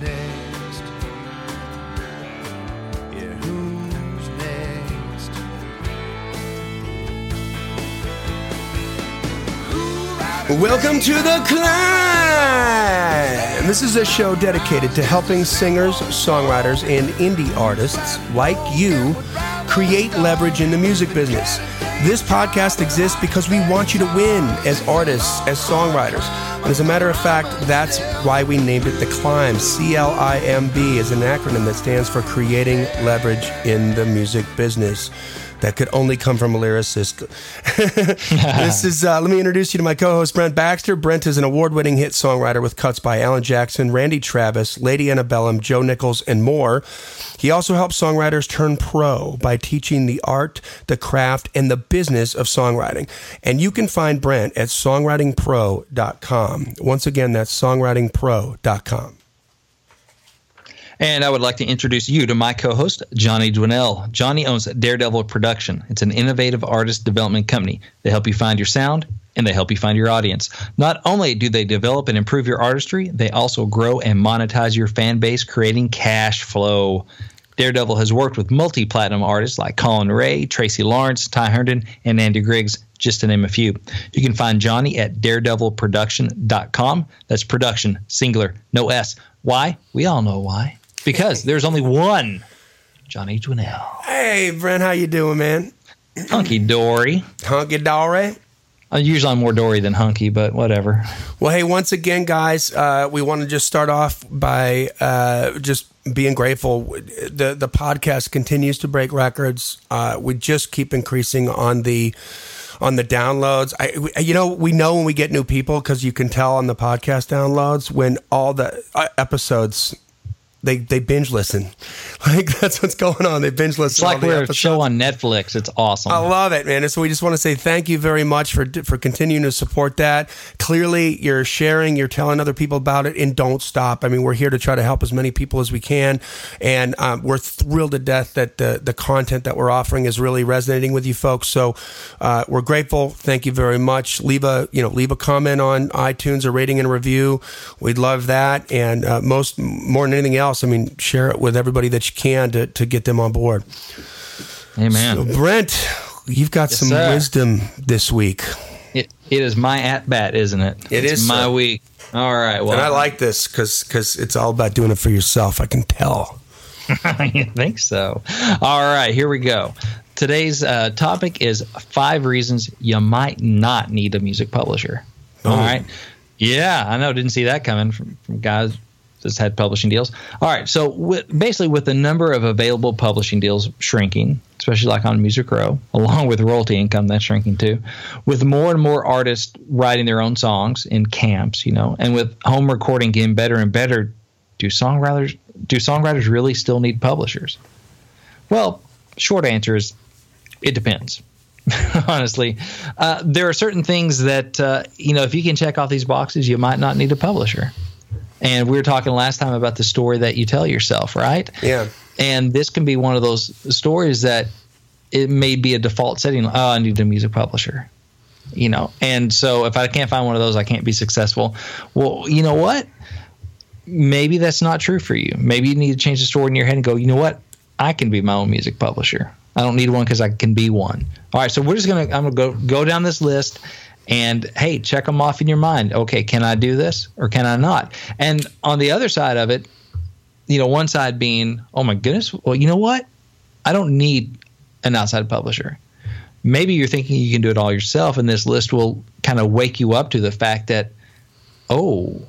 next? Yeah, who's next? Welcome to the climb. This is a show dedicated to helping singers, songwriters, and indie artists like you create leverage in the music business. This podcast exists because we want you to win as artists, as songwriters. And as a matter of fact, that's why we named it The Climb. C L I M B is an acronym that stands for Creating Leverage in the Music Business that could only come from a lyricist. this is, uh, let me introduce you to my co host, Brent Baxter. Brent is an award winning hit songwriter with cuts by Alan Jackson, Randy Travis, Lady Antebellum, Joe Nichols, and more. He also helps songwriters turn pro by teaching the art, the craft, and the business of songwriting. And you can find Brent at songwritingpro.com. Once again, that's songwritingpro.com. And I would like to introduce you to my co host, Johnny Dwinell. Johnny owns Daredevil Production. It's an innovative artist development company. They help you find your sound and they help you find your audience. Not only do they develop and improve your artistry, they also grow and monetize your fan base, creating cash flow. Daredevil has worked with multi platinum artists like Collin Raye, Tracy Lawrence, Ty Herndon, and Andy Griggs, just to name a few. You can find Johnny at daredevilproduction.com. That's production, singular, no S. Why? We all know why because there's only one John Johnny Dwinell. Hey, Brent, how you doing, man? Hunky dory. Hunky dory. Uh, usually I'm more dory than hunky, but whatever. Well, hey, once again, guys, uh, we want to just start off by uh, just being grateful. The the podcast continues to break records. Uh, we just keep increasing on the on the downloads. I, you know, we know when we get new people because you can tell on the podcast downloads when all the uh, episodes they they binge listen. Like that's what's going on. They binge listen. It's like we're a show on Netflix. It's awesome. I love it, man. And so we just want to say thank you very much for for continuing to support that. Clearly, you're sharing, you're telling other people about it, and don't stop. I mean, we're here to try to help as many people as we can, and um, we're thrilled to death that the the content that we're offering is really resonating with you folks. So uh, we're grateful. Thank you very much. Leave a you know leave a comment on iTunes, a rating and review. We'd love that, and uh, most more than anything else else. I mean, share it with everybody that you can to, to get them on board. Amen. So, Brent, you've got yes, some sir. wisdom this week. It, it is my at bat, isn't it? It it's is my sir. week. All right. Well, and I like this because because it's all about doing it for yourself. I can tell. you think so? All right, here we go. Today's uh, topic is five reasons you might not need a music publisher. Oh. All right. Yeah, I know. Didn't see that coming from, from guys that's had publishing deals. All right, so with, basically, with the number of available publishing deals shrinking, especially like on Music Row, along with royalty income that's shrinking too, with more and more artists writing their own songs in camps, you know, and with home recording getting better and better, do songwriters do songwriters really still need publishers? Well, short answer is it depends. honestly. Uh, there are certain things that, uh, you know, if you can check off these boxes, you might not need a publisher. And we were talking last time about the story that you tell yourself, right? Yeah. And this can be one of those stories that it may be a default setting. Oh, I need a music publisher. You know, and so if I can't find one of those, I can't be successful. Well, you know what? Maybe that's not true for you. Maybe you need to change the story in your head and go, you know what? I can be my own music publisher. I don't need one because I can be one. All right, so we're just gonna I'm gonna go go down this list and hey, check them off in your mind. Okay, can I do this or can I not? And on the other side of it, you know, one side being, oh my goodness, well, you know what? I don't need an outside publisher. Maybe you're thinking you can do it all yourself, and this list will kind of wake you up to the fact that, oh,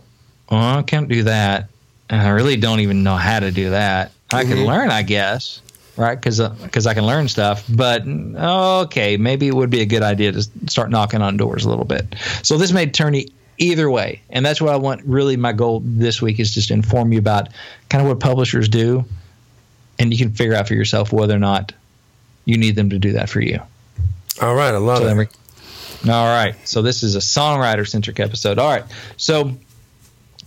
well, I can't do that. And I really don't even know how to do that. I mm-hmm. can learn, I guess right? Because because uh, I can learn stuff. But okay, maybe it would be a good idea to start knocking on doors a little bit. So this may turn either way, and that's what I want. Really, my goal this week is just to inform you about kind of what publishers do, and you can figure out for yourself whether or not you need them to do that for you. All right, I love so it. all right, so this is a songwriter centric episode. All right, so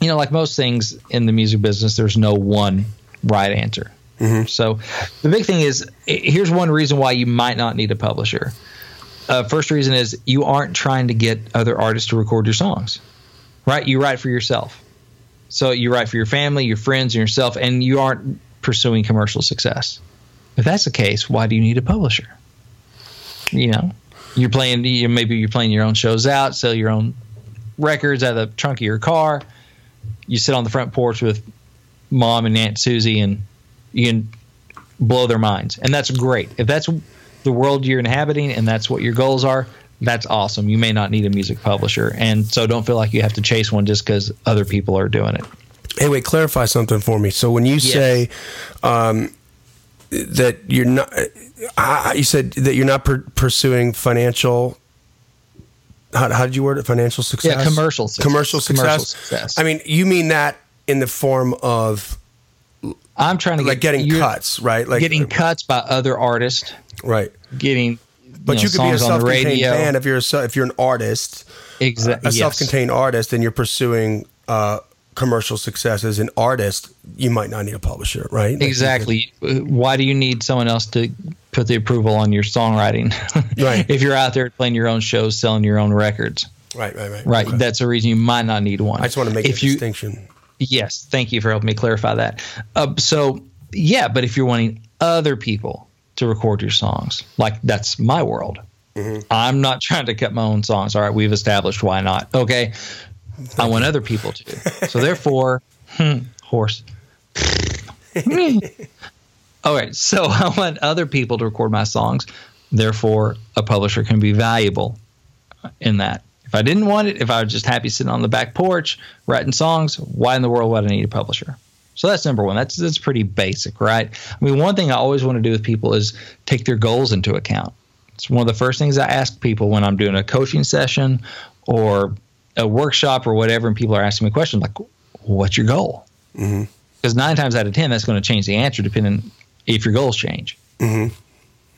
you know, like most things in the music business, there's no one right answer Mm-hmm. So the big thing is here's one reason why you might not need a publisher. Uh, first reason is you aren't trying to get other artists to record your songs, right? You write for yourself. So you write for your family, your friends, and yourself, and you aren't pursuing commercial success. If that's the case, why do you need a publisher? You know, you're playing. You, maybe you're playing your own shows out, sell your own records out of the trunk of your car. You sit on the front porch with mom and Aunt Susie, and you can blow their minds, and that's great. If that's the world you're inhabiting and that's what your goals are, that's awesome. You may not need a music publisher, and so don't feel like you have to chase one just because other people are doing it. Hey, wait, clarify something for me. So when you yes. say um, that you're not, uh, you said that you're not per- pursuing financial. How, how, did you word it? Financial success. Yeah, commercial success. Commercial success. Commercial success. I mean, you mean that in the form of. I'm trying to like get, getting cuts, right? Like getting cuts by other artists, right? Getting but you, know, you could be a self-contained band if you're a, if you're an artist, exactly, uh, a self-contained artist, and you're pursuing uh, commercial success as an artist. You might not need a publisher, right? Like exactly. Why do you need someone else to put the approval on your songwriting? right. if you're out there playing your own shows, selling your own records. Right, right, right. Right. Okay. That's a reason you might not need one. I just want to make if a you, distinction. Yes, thank you for helping me clarify that. Uh, so, yeah, but if you're wanting other people to record your songs. Like that's my world. Mm-hmm. I'm not trying to cut my own songs. All right, we've established why not. Okay, I want other people to. So therefore, hmm, horse. All right, so I want other people to record my songs. Therefore, a publisher can be valuable in that. If I didn't want it, if I was just happy sitting on the back porch writing songs, why in the world would I need a publisher? So that's number one. That's that's pretty basic, right? I mean, one thing I always want to do with people is take their goals into account. It's one of the first things I ask people when I'm doing a coaching session or a workshop or whatever, and people are asking me questions like, "What's your goal?" Mm-hmm. Because nine times out of ten, that's going to change the answer depending if your goals change. Mm-hmm.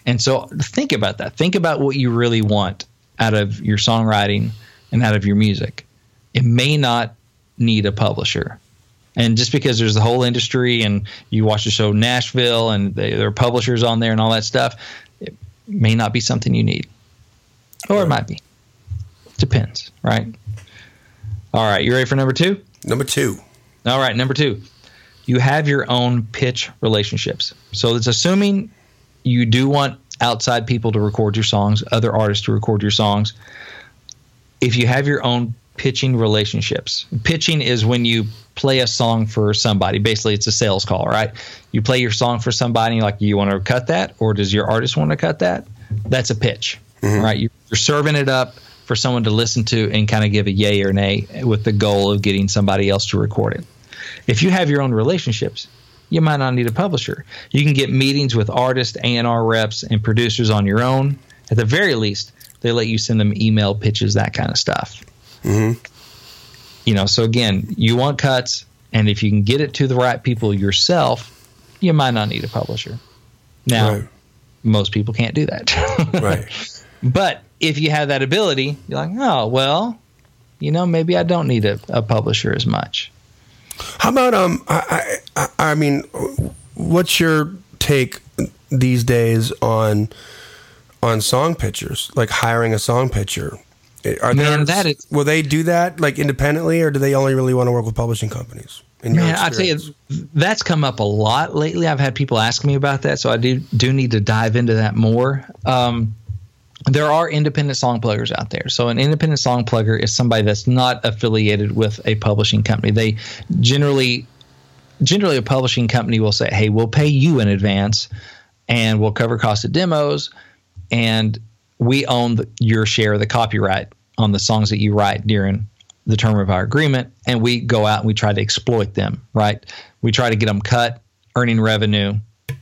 And so think about that. Think about what you really want out of your songwriting and out of your music. It may not need a publisher. And just because there's the whole industry and you watch the show Nashville and they, there are publishers on there and all that stuff, it may not be something you need. Or it might be. Depends, right? All right, you ready for number two? Number two. All right, number two. You have your own pitch relationships. So it's assuming you do want outside people to record your songs, other artists to record your songs. If you have your own pitching relationships. Pitching is when you play a song for somebody. Basically, it's a sales call, right? You play your song for somebody, like, you want to cut that, or does your artist want to cut that? That's a pitch, mm-hmm. right? You're serving it up for someone to listen to and kind of give a yay or nay with the goal of getting somebody else to record it. If you have your own relationships, you might not need a publisher. You can get meetings with artists, A&R reps, and producers on your own. At the very least, they let you send them email pitches, that kind of stuff. Mm-hmm. You know, so again, you want cuts, and if you can get it to the right people yourself, you might not need a publisher. Now, right. most people can't do that. right. But if you have that ability, you're like, oh well, you know, maybe I don't need a, a publisher as much. How about um? I, I I mean, what's your take these days on on song pitchers? Like hiring a song pitcher are Man, there, that is, will they do that like independently, or do they only really want to work with publishing companies? Man, I tell you, that's come up a lot lately. I've had people ask me about that, so I do do need to dive into that more. Um, there are independent song pluggers out there. So an independent song plugger is somebody that's not affiliated with a publishing company. They generally generally a publishing company will say, "Hey, we'll pay you in advance and we'll cover cost of demos and we own the, your share of the copyright on the songs that you write during the term of our agreement, and we go out and we try to exploit them. Right? We try to get them cut, earning revenue.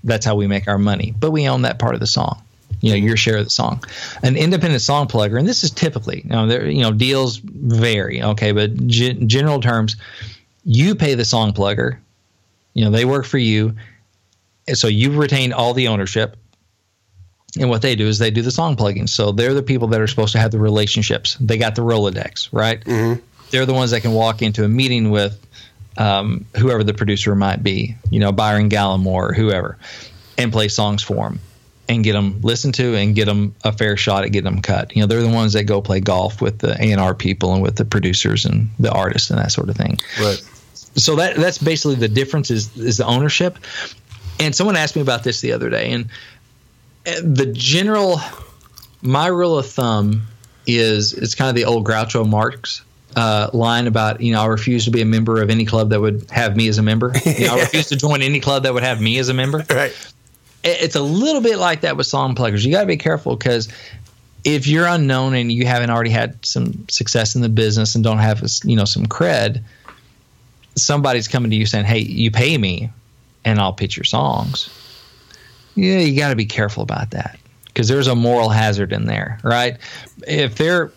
That's how we make our money. But we own that part of the song. You know, your share of the song. An independent song plugger, and this is typically, you know, there, you know, deals vary. Okay, but g- general terms, you pay the song plugger. You know, they work for you, so you retain all the ownership and what they do is they do the song plugging. So they're the people that are supposed to have the relationships. They got the Rolodex, right? Mm-hmm. They're the ones that can walk into a meeting with um, whoever the producer might be, you know, Byron Gallimore or whoever, and play songs for them and get them listened to and get them a fair shot at getting them cut. You know, they're the ones that go play golf with the A&R people and with the producers and the artists and that sort of thing. Right. so that that's basically the difference is is the ownership. And someone asked me about this the other day, and uh, the general my rule of thumb is it's kind of the old Groucho Marx uh, line about you know I refuse to be a member of any club that would have me as a member. You know, I refuse to join any club that would have me as a member. Right. It's a little bit like that with song pluggers. You got to be careful because if you're unknown and you haven't already had some success in the business and don't have you know some cred, somebody's coming to you saying, "Hey, you pay me, and I'll pitch your songs." Yeah, you got to be careful about that because there's a moral hazard in there, right? If they're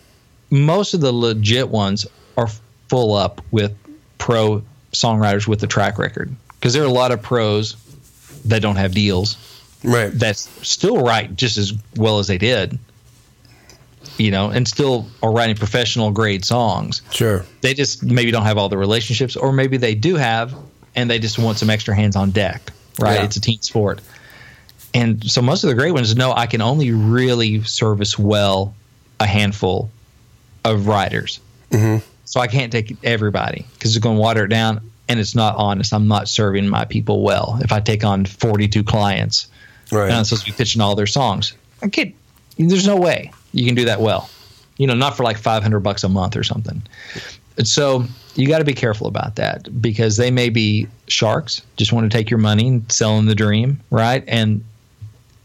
most of the legit ones are full up with pro songwriters with a track record because there are a lot of pros that don't have deals. Right. That's still write just as well as they did. You know, and still are writing professional grade songs. Sure. They just maybe don't have all the relationships, or maybe they do have, and they just want some extra hands on deck. Right. Yeah. It's a team sport. And so most of the great ones know I can only really service well a handful of writers. Mm-hmm. So I can't take everybody because it's going to water it down and it's not honest. I'm not serving my people well if I take on 42 clients Right. and I'm supposed to be pitching all their songs. Can't, there's no way you can do that well. You know, not for like 500 bucks a month or something. And so you got to be careful about that because they may be sharks, just want to take your money and selling the dream, right? And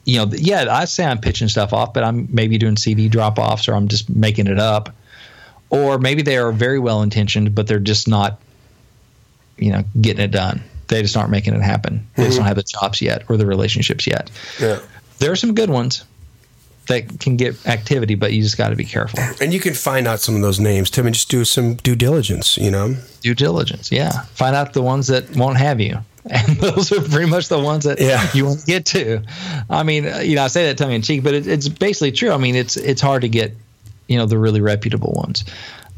you know, yeah, I say I'm pitching stuff off, but I'm maybe doing CD drop offs or I'm just making it up. Or maybe they are very well intentioned, but they're just not, you know, getting it done. They just aren't making it happen. They just don't have the chops yet or the relationships yet. Yeah. There are some good ones that can get activity, but you just got to be careful. And you can find out some of those names, Tim, and just do some due diligence, you know? Due diligence, yeah. Find out the ones that won't have you. And those are pretty much the ones that Yeah. you want to get to. I mean, you know, I say that tongue in cheek, but it, it's basically true. I mean, it's it's hard to get, you know, the really reputable ones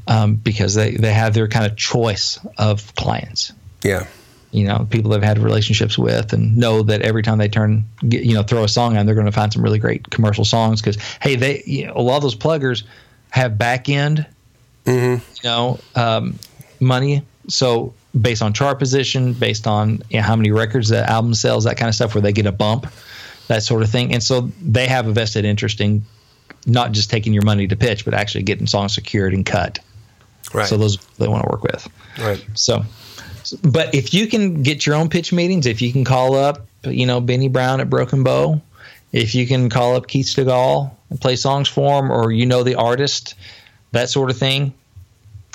um, because they, they have their kind of choice of clients. Yeah. You know, people they've had relationships with and know that every time they turn, get, you know, throw a song on, they're going to find some really great commercial songs because hey, they you know, a lot of those pluggers have back end Mm-hmm. you know, um, money. So based on chart position, based on you know, how many records the album sells, that kind of stuff, where they get a bump, that sort of thing. And so they have a vested interest in not just taking your money to pitch, but actually getting songs secured and cut. Right. So those they want to work with. right. So, but if you can get your own pitch meetings, if you can call up, you know, Benny Brown at Broken Bow, if you can call up Keith Stegall and play songs for him, or you know the artist, that sort of thing.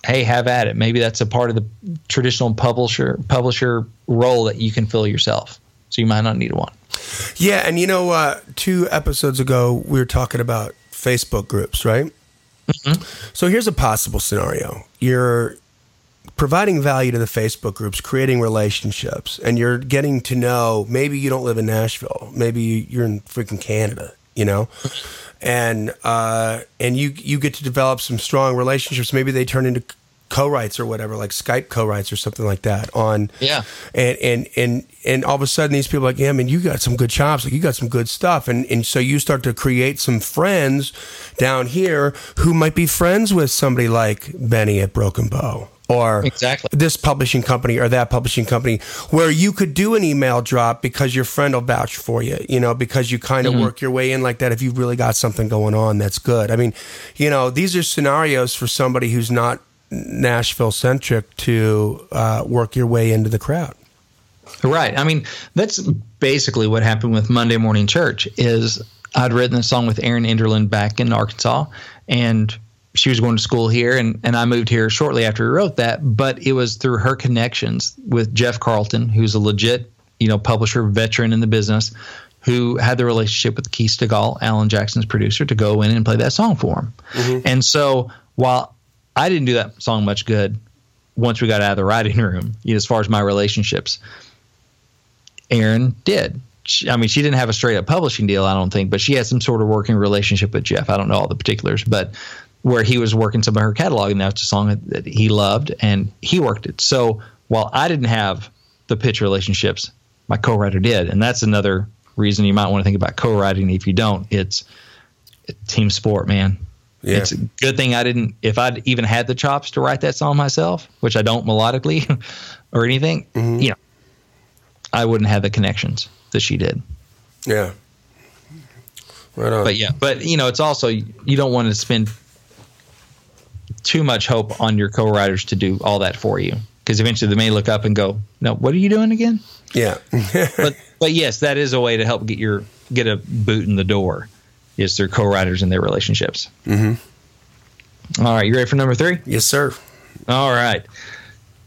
Hey, have at it. Maybe that's a part of the traditional publisher publisher role that you can fill yourself. So you might not need one. Yeah, and you know, uh, two episodes ago we were talking about Facebook groups, right? So here's a possible scenario: you're providing value to the Facebook groups, creating relationships, and you're getting to know. Maybe you don't live in Nashville. Maybe you're in freaking Canada. You know, and uh, and you you get to develop some strong relationships. Maybe they turn into co-writes or whatever, like Skype co-writes or something like that. On Yeah. and and and and all of a sudden these people are like yeah man you got some good chops like you got some good stuff and and so you start to create some friends down here who might be friends with somebody like benny at broken bow or Exactly. this publishing company or that publishing company where you could do an email drop because your friend will vouch for you you know because you kind of work your way in like that if you've really got something going on that's good i mean you know these are scenarios for somebody who's not nashville centric to uh, work your way into the crowd Right. I mean, that's basically what happened with Monday Morning Church. Is I'd written a song with Erin Enderlin back in Arkansas, and she was going to school here, and, and I moved here shortly after we wrote that. But it was through her connections with Jeff Carlton, who's a legit, you know, publisher veteran in the business, who had the relationship with Keith Stegall, Alan Jackson's producer, to go in and play that song for him. Mm-hmm. And so while I didn't do that song much good once we got out of the writing room, you know, as far as my relationships. Erin did. She, I mean, she didn't have a straight up publishing deal, I don't think, but she had some sort of working relationship with Jeff. I don't know all the particulars, but where he was working some of her catalog, and that's a song that, that he loved, and he worked it. So while I didn't have the pitch relationships, my co-writer did, and that's another reason you might want to think about co-writing. If you don't, it's, it's team sport, man. Yeah. It's a good thing I didn't. If I'd even had the chops to write that song myself, which I don't melodically or anything, mm-hmm. you know, I wouldn't have the connections that she did. Yeah. Right on. But yeah, but you know, it's also you don't want to spend too much hope on your co-writers to do all that for you because eventually they may look up and go, "No, what are you doing again?" Yeah. but but yes, that is a way to help get your get a boot in the door. Is through co-writers and their relationships. Mm-hmm. All right, you ready for number three? Yes, sir. All right,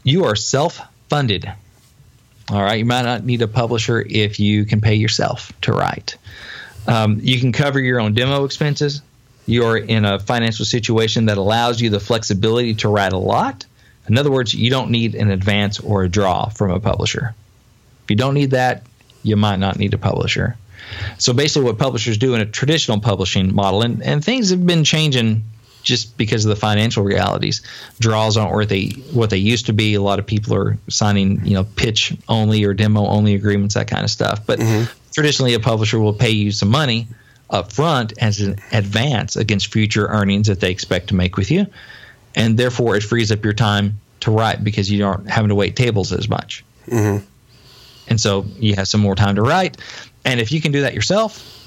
you are self-funded. All right, you might not need a publisher if you can pay yourself to write. Um, you can cover your own demo expenses. You're in a financial situation that allows you the flexibility to write a lot. In other words, you don't need an advance or a draw from a publisher. If you don't need that, you might not need a publisher. So basically, what publishers do in a traditional publishing model, and, and things have been changing just because of the financial realities. Draws aren't worth they what they used to be. A lot of people are signing, you know, pitch only or demo only agreements, that kind of stuff. But mm-hmm traditionally a publisher will pay you some money up front as an advance against future earnings that they expect to make with you. And therefore, it frees up your time to write because you aren't having to wait tables as much. Mm-hmm. And so you have some more time to write. And if you can do that yourself,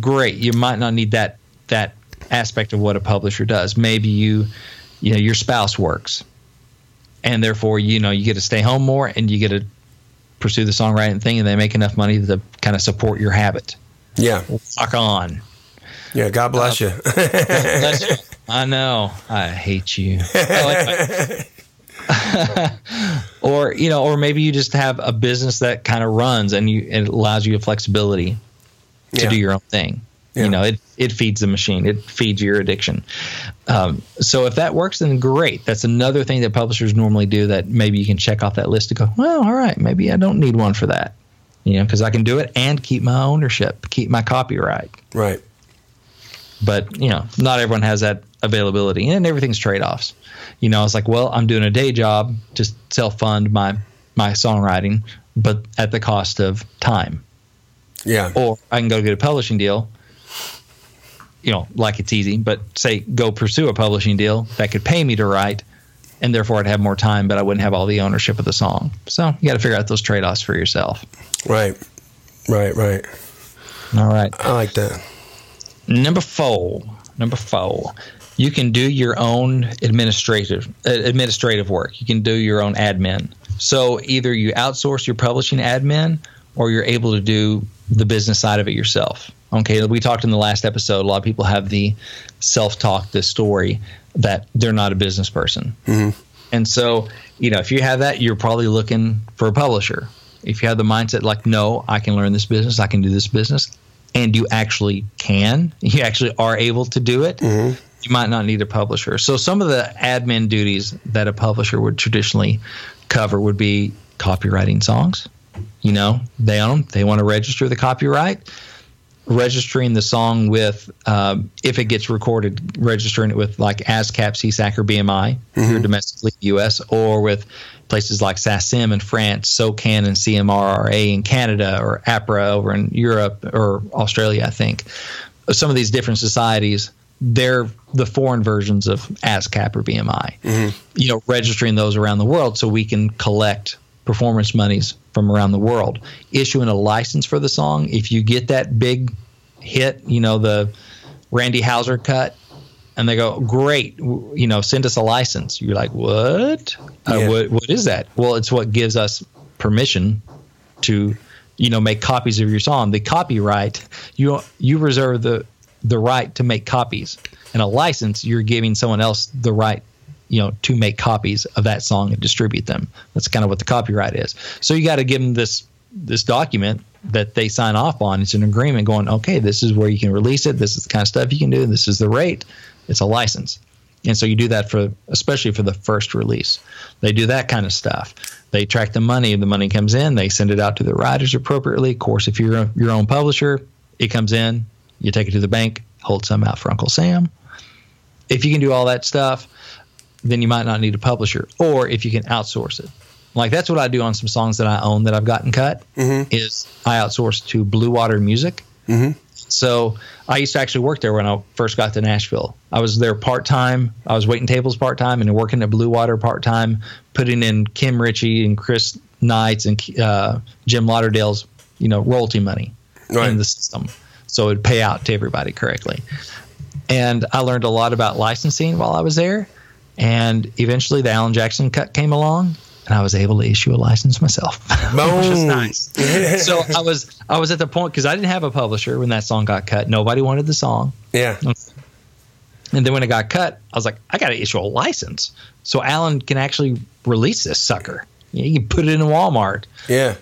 Great. You might not need that that aspect of what a publisher does. Maybe you, you know, your spouse works, and therefore you know you get to stay home more and you get to pursue the songwriting thing, and they make enough money to kind of support your habit. Yeah, fuck on. Yeah, God bless uh, you. bless you. I know. I hate you. Or you know, or maybe you just have a business that kind of runs and you it allows you flexibility to yeah. do your own thing. Yeah. You know, it it feeds the machine. It feeds your addiction. Um, so if that works, then great. That's another thing that publishers normally do that maybe you can check off that list to go. Well, all right, maybe I don't need one for that. You know, because I can do it and keep my ownership, keep my copyright. Right. But you know, not everyone has that availability, and everything's trade offs. You know, it's like, well, I'm doing a day job to self fund my my songwriting, but at the cost of time. Yeah. Or I can go get a publishing deal. You know, like it's easy, but say go pursue a publishing deal that could pay me to write, and therefore I'd have more time, but I wouldn't have all the ownership of the song. So you got to figure out those trade offs for yourself. Right. Right. Right. All right. I like that. Number four. Number four. You can do your own administrative uh, administrative work. You can do your own admin. So either you outsource your publishing admin, or you're able to do the business side of it yourself. Okay, we talked in the last episode. A lot of people have the self-talk, the story that they're not a business person, mm-hmm. and so you know if you have that, you're probably looking for a publisher. If you have the mindset like, no, I can learn this business, I can do this business, and you actually can, you actually are able to do it. Mm-hmm. You might not need a publisher. So some of the admin duties that a publisher would traditionally cover would be copyrighting songs. You know, they own them. They want to register the copyright. Registering the song with, um, if it gets recorded, registering it with like ASCAP, SESAC, or BMI here domestically US, or with places like SACEM in France, SOCAN and CMRRA in Canada, or APRA over in Europe or Australia, I think. Some of these different societies, they're the foreign versions of ASCAP or BMI. You know, registering those around the world so we can collect performance monies from around the world. Issuing a license for the song, if you get that big hit, you know, the Randy Houser cut, and they go, "Great, you know, send us a license." You're like, "What? Uh, Yeah. what? What is that?" Well, it's what gives us permission to, you know, make copies of your song. The copyright, you you reserve the the right to make copies, and a license, you're giving someone else the right, you know, to make copies of that song and distribute them. That's kind of what the copyright is. So you got to give them this this document that they sign off on. It's an agreement going, okay, this is where you can release it. This is the kind of stuff you can do. This is the rate. It's a license. And so you do that for, especially for the first release. They do that kind of stuff. They track the money. The money comes in. They send it out to the writers appropriately. Of course, if you're a, your own publisher, it comes in. You take it to the bank, hold some out for Uncle Sam. If you can do all that stuff, then you might not need a publisher. Or if you can outsource it, like that's what I do on some songs that I own that I've gotten cut. Is I outsource to Blue Water Music. So I used to actually work there when I first got to Nashville. I was there part time. I was waiting tables part time and working at Blue Water part time, putting in Kim Richey and Chris Knight's and uh, Jim Lauderdale's you know royalty money Right. in the system, so it'd pay out to everybody correctly. And I learned a lot about licensing while I was there. And eventually, the Alan Jackson cut came along, and I was able to issue a license myself, which is nice. so I was I was at the point because I didn't have a publisher when that song got cut. Nobody wanted the song, Yeah. and then when it got cut, I was like, I got to issue a license so Alan can actually release this sucker. You, you can put it in Walmart. Yeah.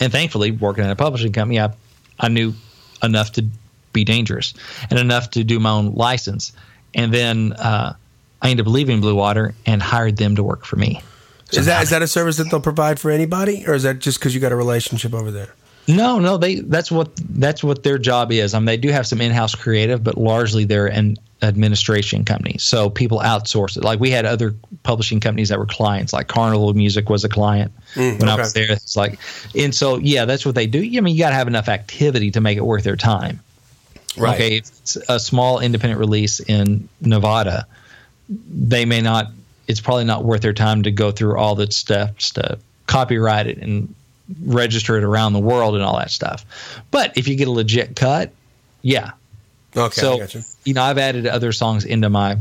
And thankfully, working at a publishing company, I I knew enough to be dangerous and enough to do my own license. And then uh, I ended up leaving Blue Water and hired them to work for me. Is that is that a service that they'll provide for anybody, or is that just because you got a relationship over there? No, no, they that's what that's what their job is. I mean, they do have some in-house creative, but largely they're an administration company. So people outsource it. Like we had other publishing companies that were clients, like Carnival Music was a client mm, when I was there. It's like, and so yeah, that's what they do. I mean, you got to have enough activity to make it worth their time. Right. Okay, it's a small independent release in Nevada, they may not. It's probably not worth their time to go through all the steps to copyright it and register it around the world and all that stuff. But if you get a legit cut, yeah. Okay. I so got you. you know, I've added other songs into my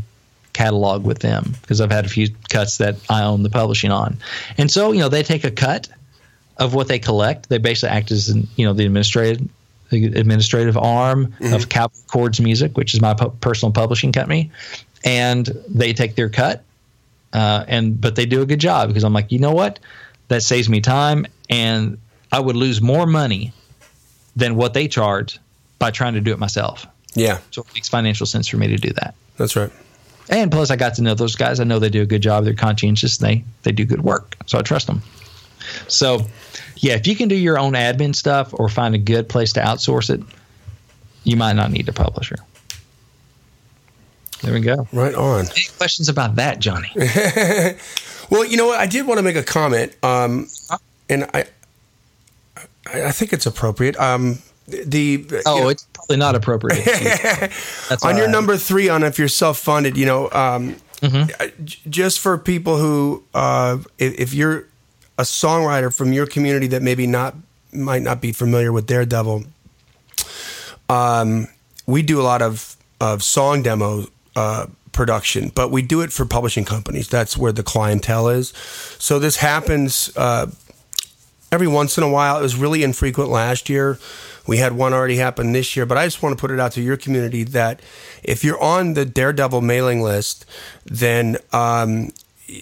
catalog with them because I've had a few cuts that I own the publishing on, and so you know they take a cut of what they collect. They basically act as an, you know the administrative the administrative arm of Cowboy Chords Music, which is my pu- personal publishing company, and they take their cut. Uh, and but they do a good job because I'm like, you know what, that saves me time, and I would lose more money than what they charge by trying to do it myself. Yeah, So it makes financial sense for me to do that. that's right. And plus, I got to know those guys. I know they do a good job. They're conscientious. They they do good work. So I trust them. So, yeah, if you can do your own admin stuff or find a good place to outsource it, you might not need a publisher. There we go. Right on. Any questions about that, Johnny? Well, you know what? I did want to make a comment, um, and I, I I think it's appropriate. Um, the Oh, you know, it's probably not appropriate. That's on your right. number three on if you're self-funded, you know, um, Mm-hmm. uh, just for people who, uh, if, if you're a songwriter from your community that maybe not might not be familiar with Daredevil, um, we do a lot of of song demo uh, production, but we do it for publishing companies. That's where the clientele is. So this happens uh, every once in a while. It was really infrequent last year. We had one already happen this year, but I just want to put it out to your community that if you're on the Daredevil mailing list, then um,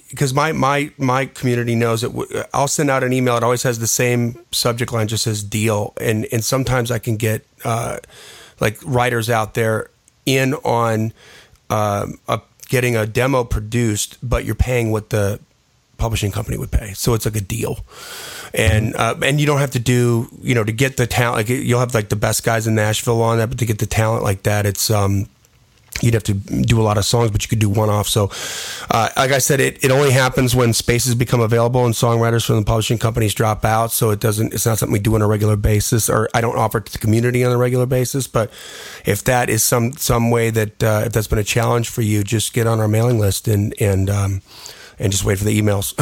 because my my my community knows w- I'll send out an email. It always has the same subject line, just says deal, and and sometimes I can get uh, like writers out there in on um, a, getting a demo produced, but you're paying what the publishing company would pay. So it's like a deal, and uh, and you don't have to do you know to get the talent. Like you'll have like the best guys in Nashville on that, but to get the talent like that, it's um you'd have to do a lot of songs, but you could do one off. So, uh, like I said, it, it only happens when spaces become available and songwriters from the publishing companies drop out. So it doesn't, it's not something we do on a regular basis or I don't offer it to the community on a regular basis. But if that is some, some way that, uh, if that's been a challenge for you, just get on our mailing list and, and, um, and just wait for the emails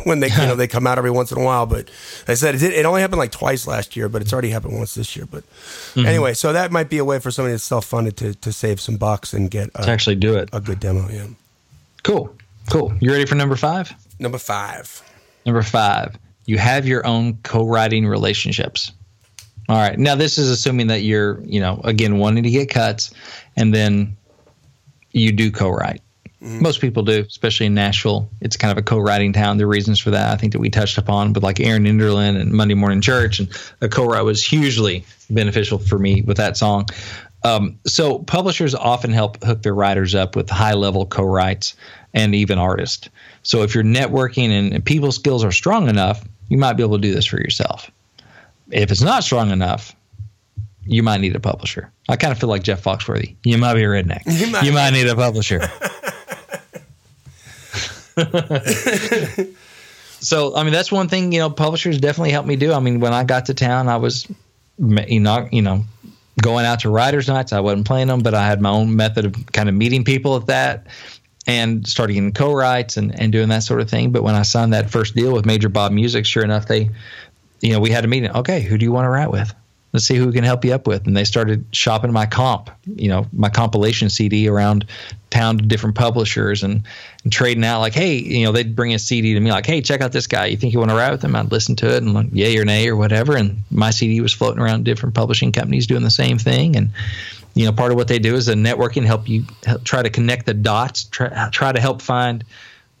when they you know they come out every once in a while. But I said it, it only happened like twice last year, but it's already happened once this year. But mm-hmm. anyway, so that might be a way for somebody that's self funded to to save some bucks and get a, to actually do it a good demo. Yeah. Cool, cool. You ready for number five? Number five. Number five. You have your own co-writing relationships. All right. Now this is assuming that you're, you know, again wanting to get cuts, and then you do co-write. Mm-hmm. Most people do, especially in Nashville. It's kind of a co-writing town. There are reasons for that. I think that we touched upon with like Erin Enderlin and Monday Morning Church, and a co-write was hugely beneficial for me with that song. Um, so publishers often help hook their writers up with high-level co-writes and even artists. So if your networking and, and people skills are strong enough, you might be able to do this for yourself. If it's not strong enough, you might need a publisher. I kind of feel like Jeff Foxworthy. You might be a redneck. You might, you might need a publisher. so I mean that's one thing you know publishers definitely helped me do. I mean when I got to town, I was you know you know going out to writers nights. I wasn't playing them, but I had my own method of kind of meeting people at that and starting getting co-writes and, and doing that sort of thing. But when I signed that first deal with Major Bob Music, sure enough, they, you know, we had a meeting. Okay, who do you want to write with? Let's see who we can help you up with. And they started shopping my comp, you know, my compilation CD around town to different publishers and, and trading out like, hey, you know, they'd bring a CD to me like, hey, check out this guy. You think you want to write with him? I'd listen to it and like, yay or nay or whatever. And my CD was floating around different publishing companies doing the same thing. And you know, part of what they do is the networking help you help try to connect the dots, try, try to help find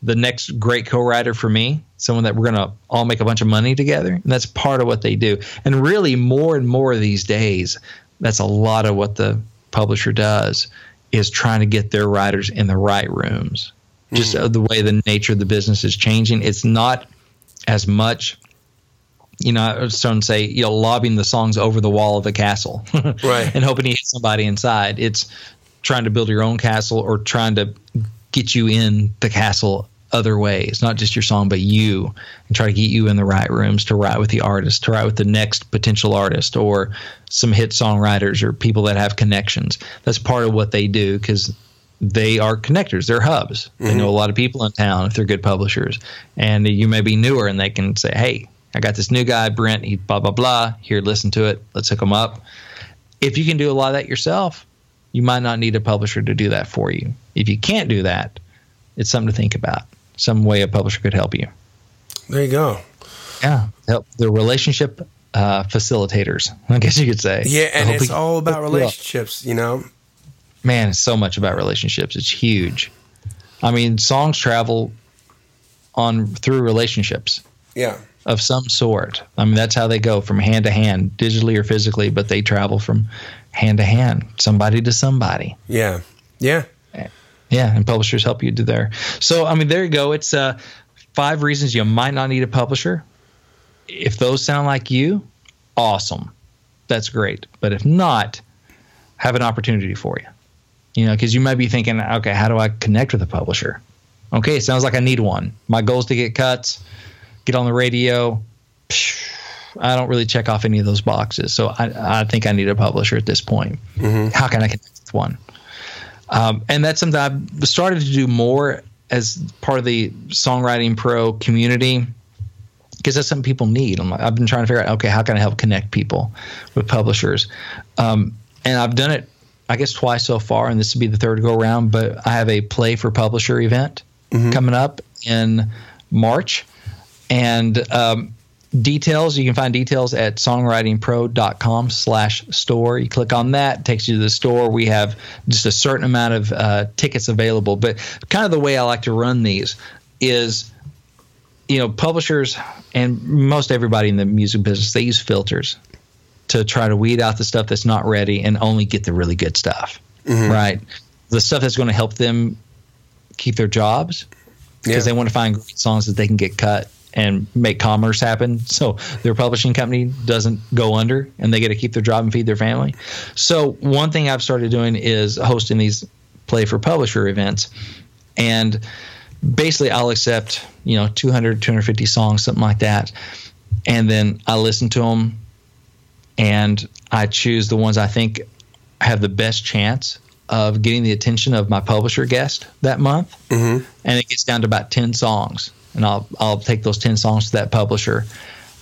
the next great co-writer for me, someone that we're going to all make a bunch of money together. And that's part of what they do. And really more and more these days, that's a lot of what the publisher does is trying to get their writers in the right rooms. Mm. Just the way the nature of the business is changing. It's not as much you know, some say, you know, lobbing the songs over the wall of the castle, right, and hoping to hit somebody inside. It's trying to build your own castle or trying to get you in the castle other ways, not just your song, but you, and try to get you in the right rooms to write with the artist, to write with the next potential artist, or some hit songwriters or people that have connections. That's part of what they do because they are connectors. They're hubs. Mm-hmm. They know a lot of people in town if they're good publishers. And you may be newer and they can say, hey, I got this new guy, Brent, he blah, blah, blah. Here, listen to it. Let's hook him up. If you can do a lot of that yourself, you might not need a publisher to do that for you. If you can't do that, it's something to think about some way a publisher could help you. There you go. Yeah, help the relationship uh, facilitators. I guess you could say. Yeah, and it's all about relationships. You know, man, it's so much about relationships. It's huge. I mean, songs travel on through relationships. Yeah. Of some sort. I mean, that's how they go from hand to hand, digitally or physically, but they travel from hand to hand, somebody to somebody. Yeah. Yeah. Yeah, and publishers help you do there. So I mean, there you go. It's uh, five reasons you might not need a publisher. If those sound like you, awesome, that's great. But if not, have an opportunity for you. You know, because you might be thinking, okay, how do I connect with a publisher? Okay, it sounds like I need one. My goal is to get cuts, get on the radio. I don't really check off any of those boxes, so I, I think I need a publisher at this point. Mm-hmm. How can I connect with one? Um, and that's something I've started to do more as part of the songwriting pro community because that's something people need. i have been trying to figure out, okay, how can I help connect people with publishers? Um, and I've done it, I guess, twice so far, and this would be the third go around. But I have a Play for Publisher event mm-hmm. coming up in March, and um, details. You can find details at songwritingpro.com slash store. You click on that takes you to the store. We have just a certain amount of uh, tickets available. But kind of the way i like to run these is you know publishers and most everybody in the music business they use filters to try to weed out the stuff that's not ready and only get the really good stuff mm-hmm. right? The stuff that's going to help them keep their jobs because Yeah. they want to find great songs that they can get cut and make commerce happen. So their publishing company doesn't go under and they get to keep their job and feed their family. So one thing I've started doing is hosting these play for publisher events. And basically I'll accept, you know, 200, 250 songs, something like that. And then I listen to them and I choose the ones I think have the best chance of getting the attention of my publisher guest that month. Mm-hmm. And it gets down to about 10 songs. And I'll, I'll take those 10 songs to that publisher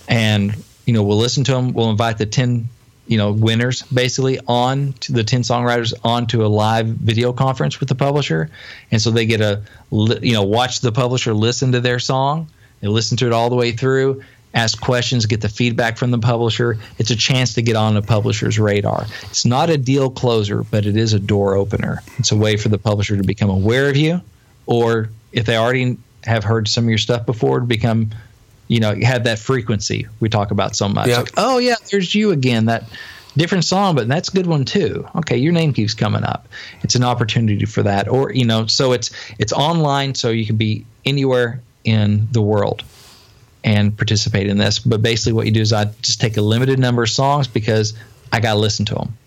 and, you know, we'll listen to them. We'll invite the 10, you know, winners basically on to the 10 songwriters onto a live video conference with the publisher. And so they get a, you know, watch the publisher listen to their song and listen to it all the way through ask questions, get the feedback from the publisher. It's a chance to get on a publisher's radar. It's not a deal closer, but it is a door opener. It's a way for the publisher to become aware of you, or if they already have heard some of your stuff before, to become, you know, have that frequency we talk about so much. Yeah. Like, oh yeah, there's you again. That different song, but that's a good one too. Okay, your name keeps coming up. It's an opportunity for that, or you know, so it's it's online, so you can be anywhere in the world and participate in this. But basically, what you do is I just take a limited number of songs because I got to listen to them.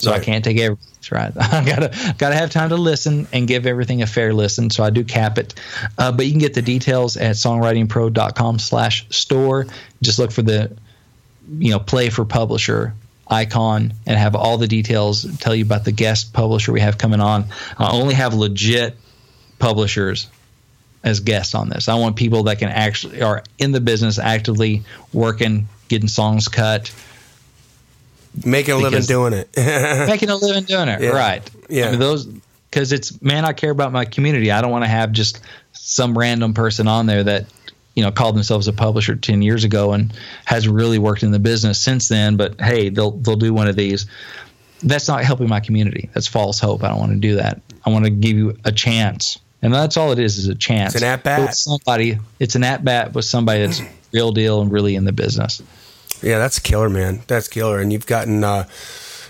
So I can't take everything. That's right. I gotta gotta have time to listen and give everything a fair listen. So I do cap it. Uh, but you can get the details at songwritingpro.com/slash store. Just look for the you know play for publisher icon and have all the details. Tell you about the guest publisher we have coming on. I only have legit publishers as guests on this. I want people that can actually are in the business actively working, getting songs cut, Making a living doing it. making a living doing it. Yeah. Right. Yeah. I mean, those because it's man, I care about my community. I don't want to have just some random person on there that you know called themselves a publisher ten years ago and has really worked in the business since then. But hey, they'll they'll do one of these. That's not helping my community. That's false hope. I don't want to do that. I want to give you a chance, and that's all it is is a chance. It's an at-bat. With Somebody. It's an at bat with somebody that's real deal and really in the business. Yeah, that's killer, man. That's killer. And you've gotten uh,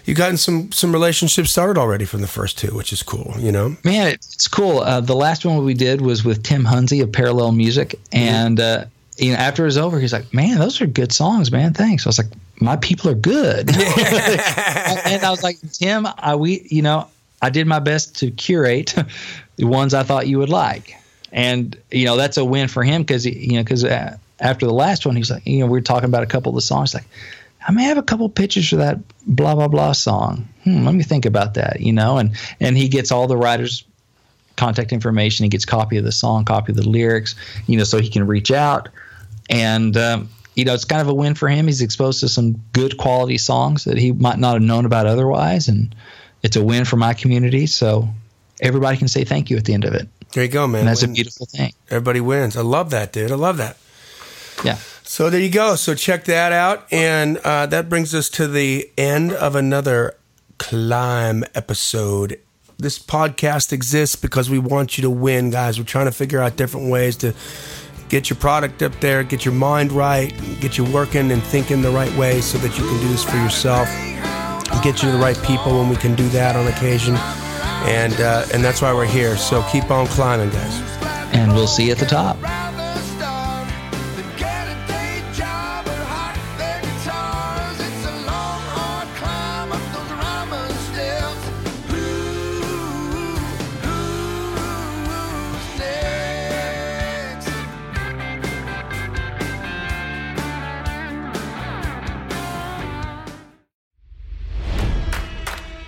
you've gotten some some relationships started already from the first two, which is cool. You know. Man, it's cool. Uh, the last one we did was with Tim Hunze of Parallel Music, and uh, you know, after it was over, he's like, "Man, those are good songs, man. Thanks." I was like, "My people are good," and I was like, "Tim, I we you know, I did my best to curate the ones I thought you would like, and you know, that's a win for him because you know, because uh, after the last one, he's like, you know, we were talking about a couple of the songs, like." I may have a couple pictures for that blah blah blah song. Hmm, let me think about that, you know. And and he gets all the writers' contact information. He gets copy of the song, copy of the lyrics, you know, so he can reach out. And um, you know, it's kind of a win for him. He's exposed to some good quality songs that he might not have known about otherwise, and it's a win for my community. So everybody can say thank you at the end of it, There you go, man. and that's a beautiful thing. Everybody wins. I love that, dude. I love that. Yeah. So there you go. So check that out. And uh, that brings us to the end of another Climb episode. This podcast exists because we want you to win, guys. We're trying to figure out different ways to get your product up there, get your mind right, get you working and thinking the right way so that you can do this for yourself. Get you to the right people when we can do that on occasion. And, uh, and that's why we're here. So keep on climbing, guys. And we'll see you at the top.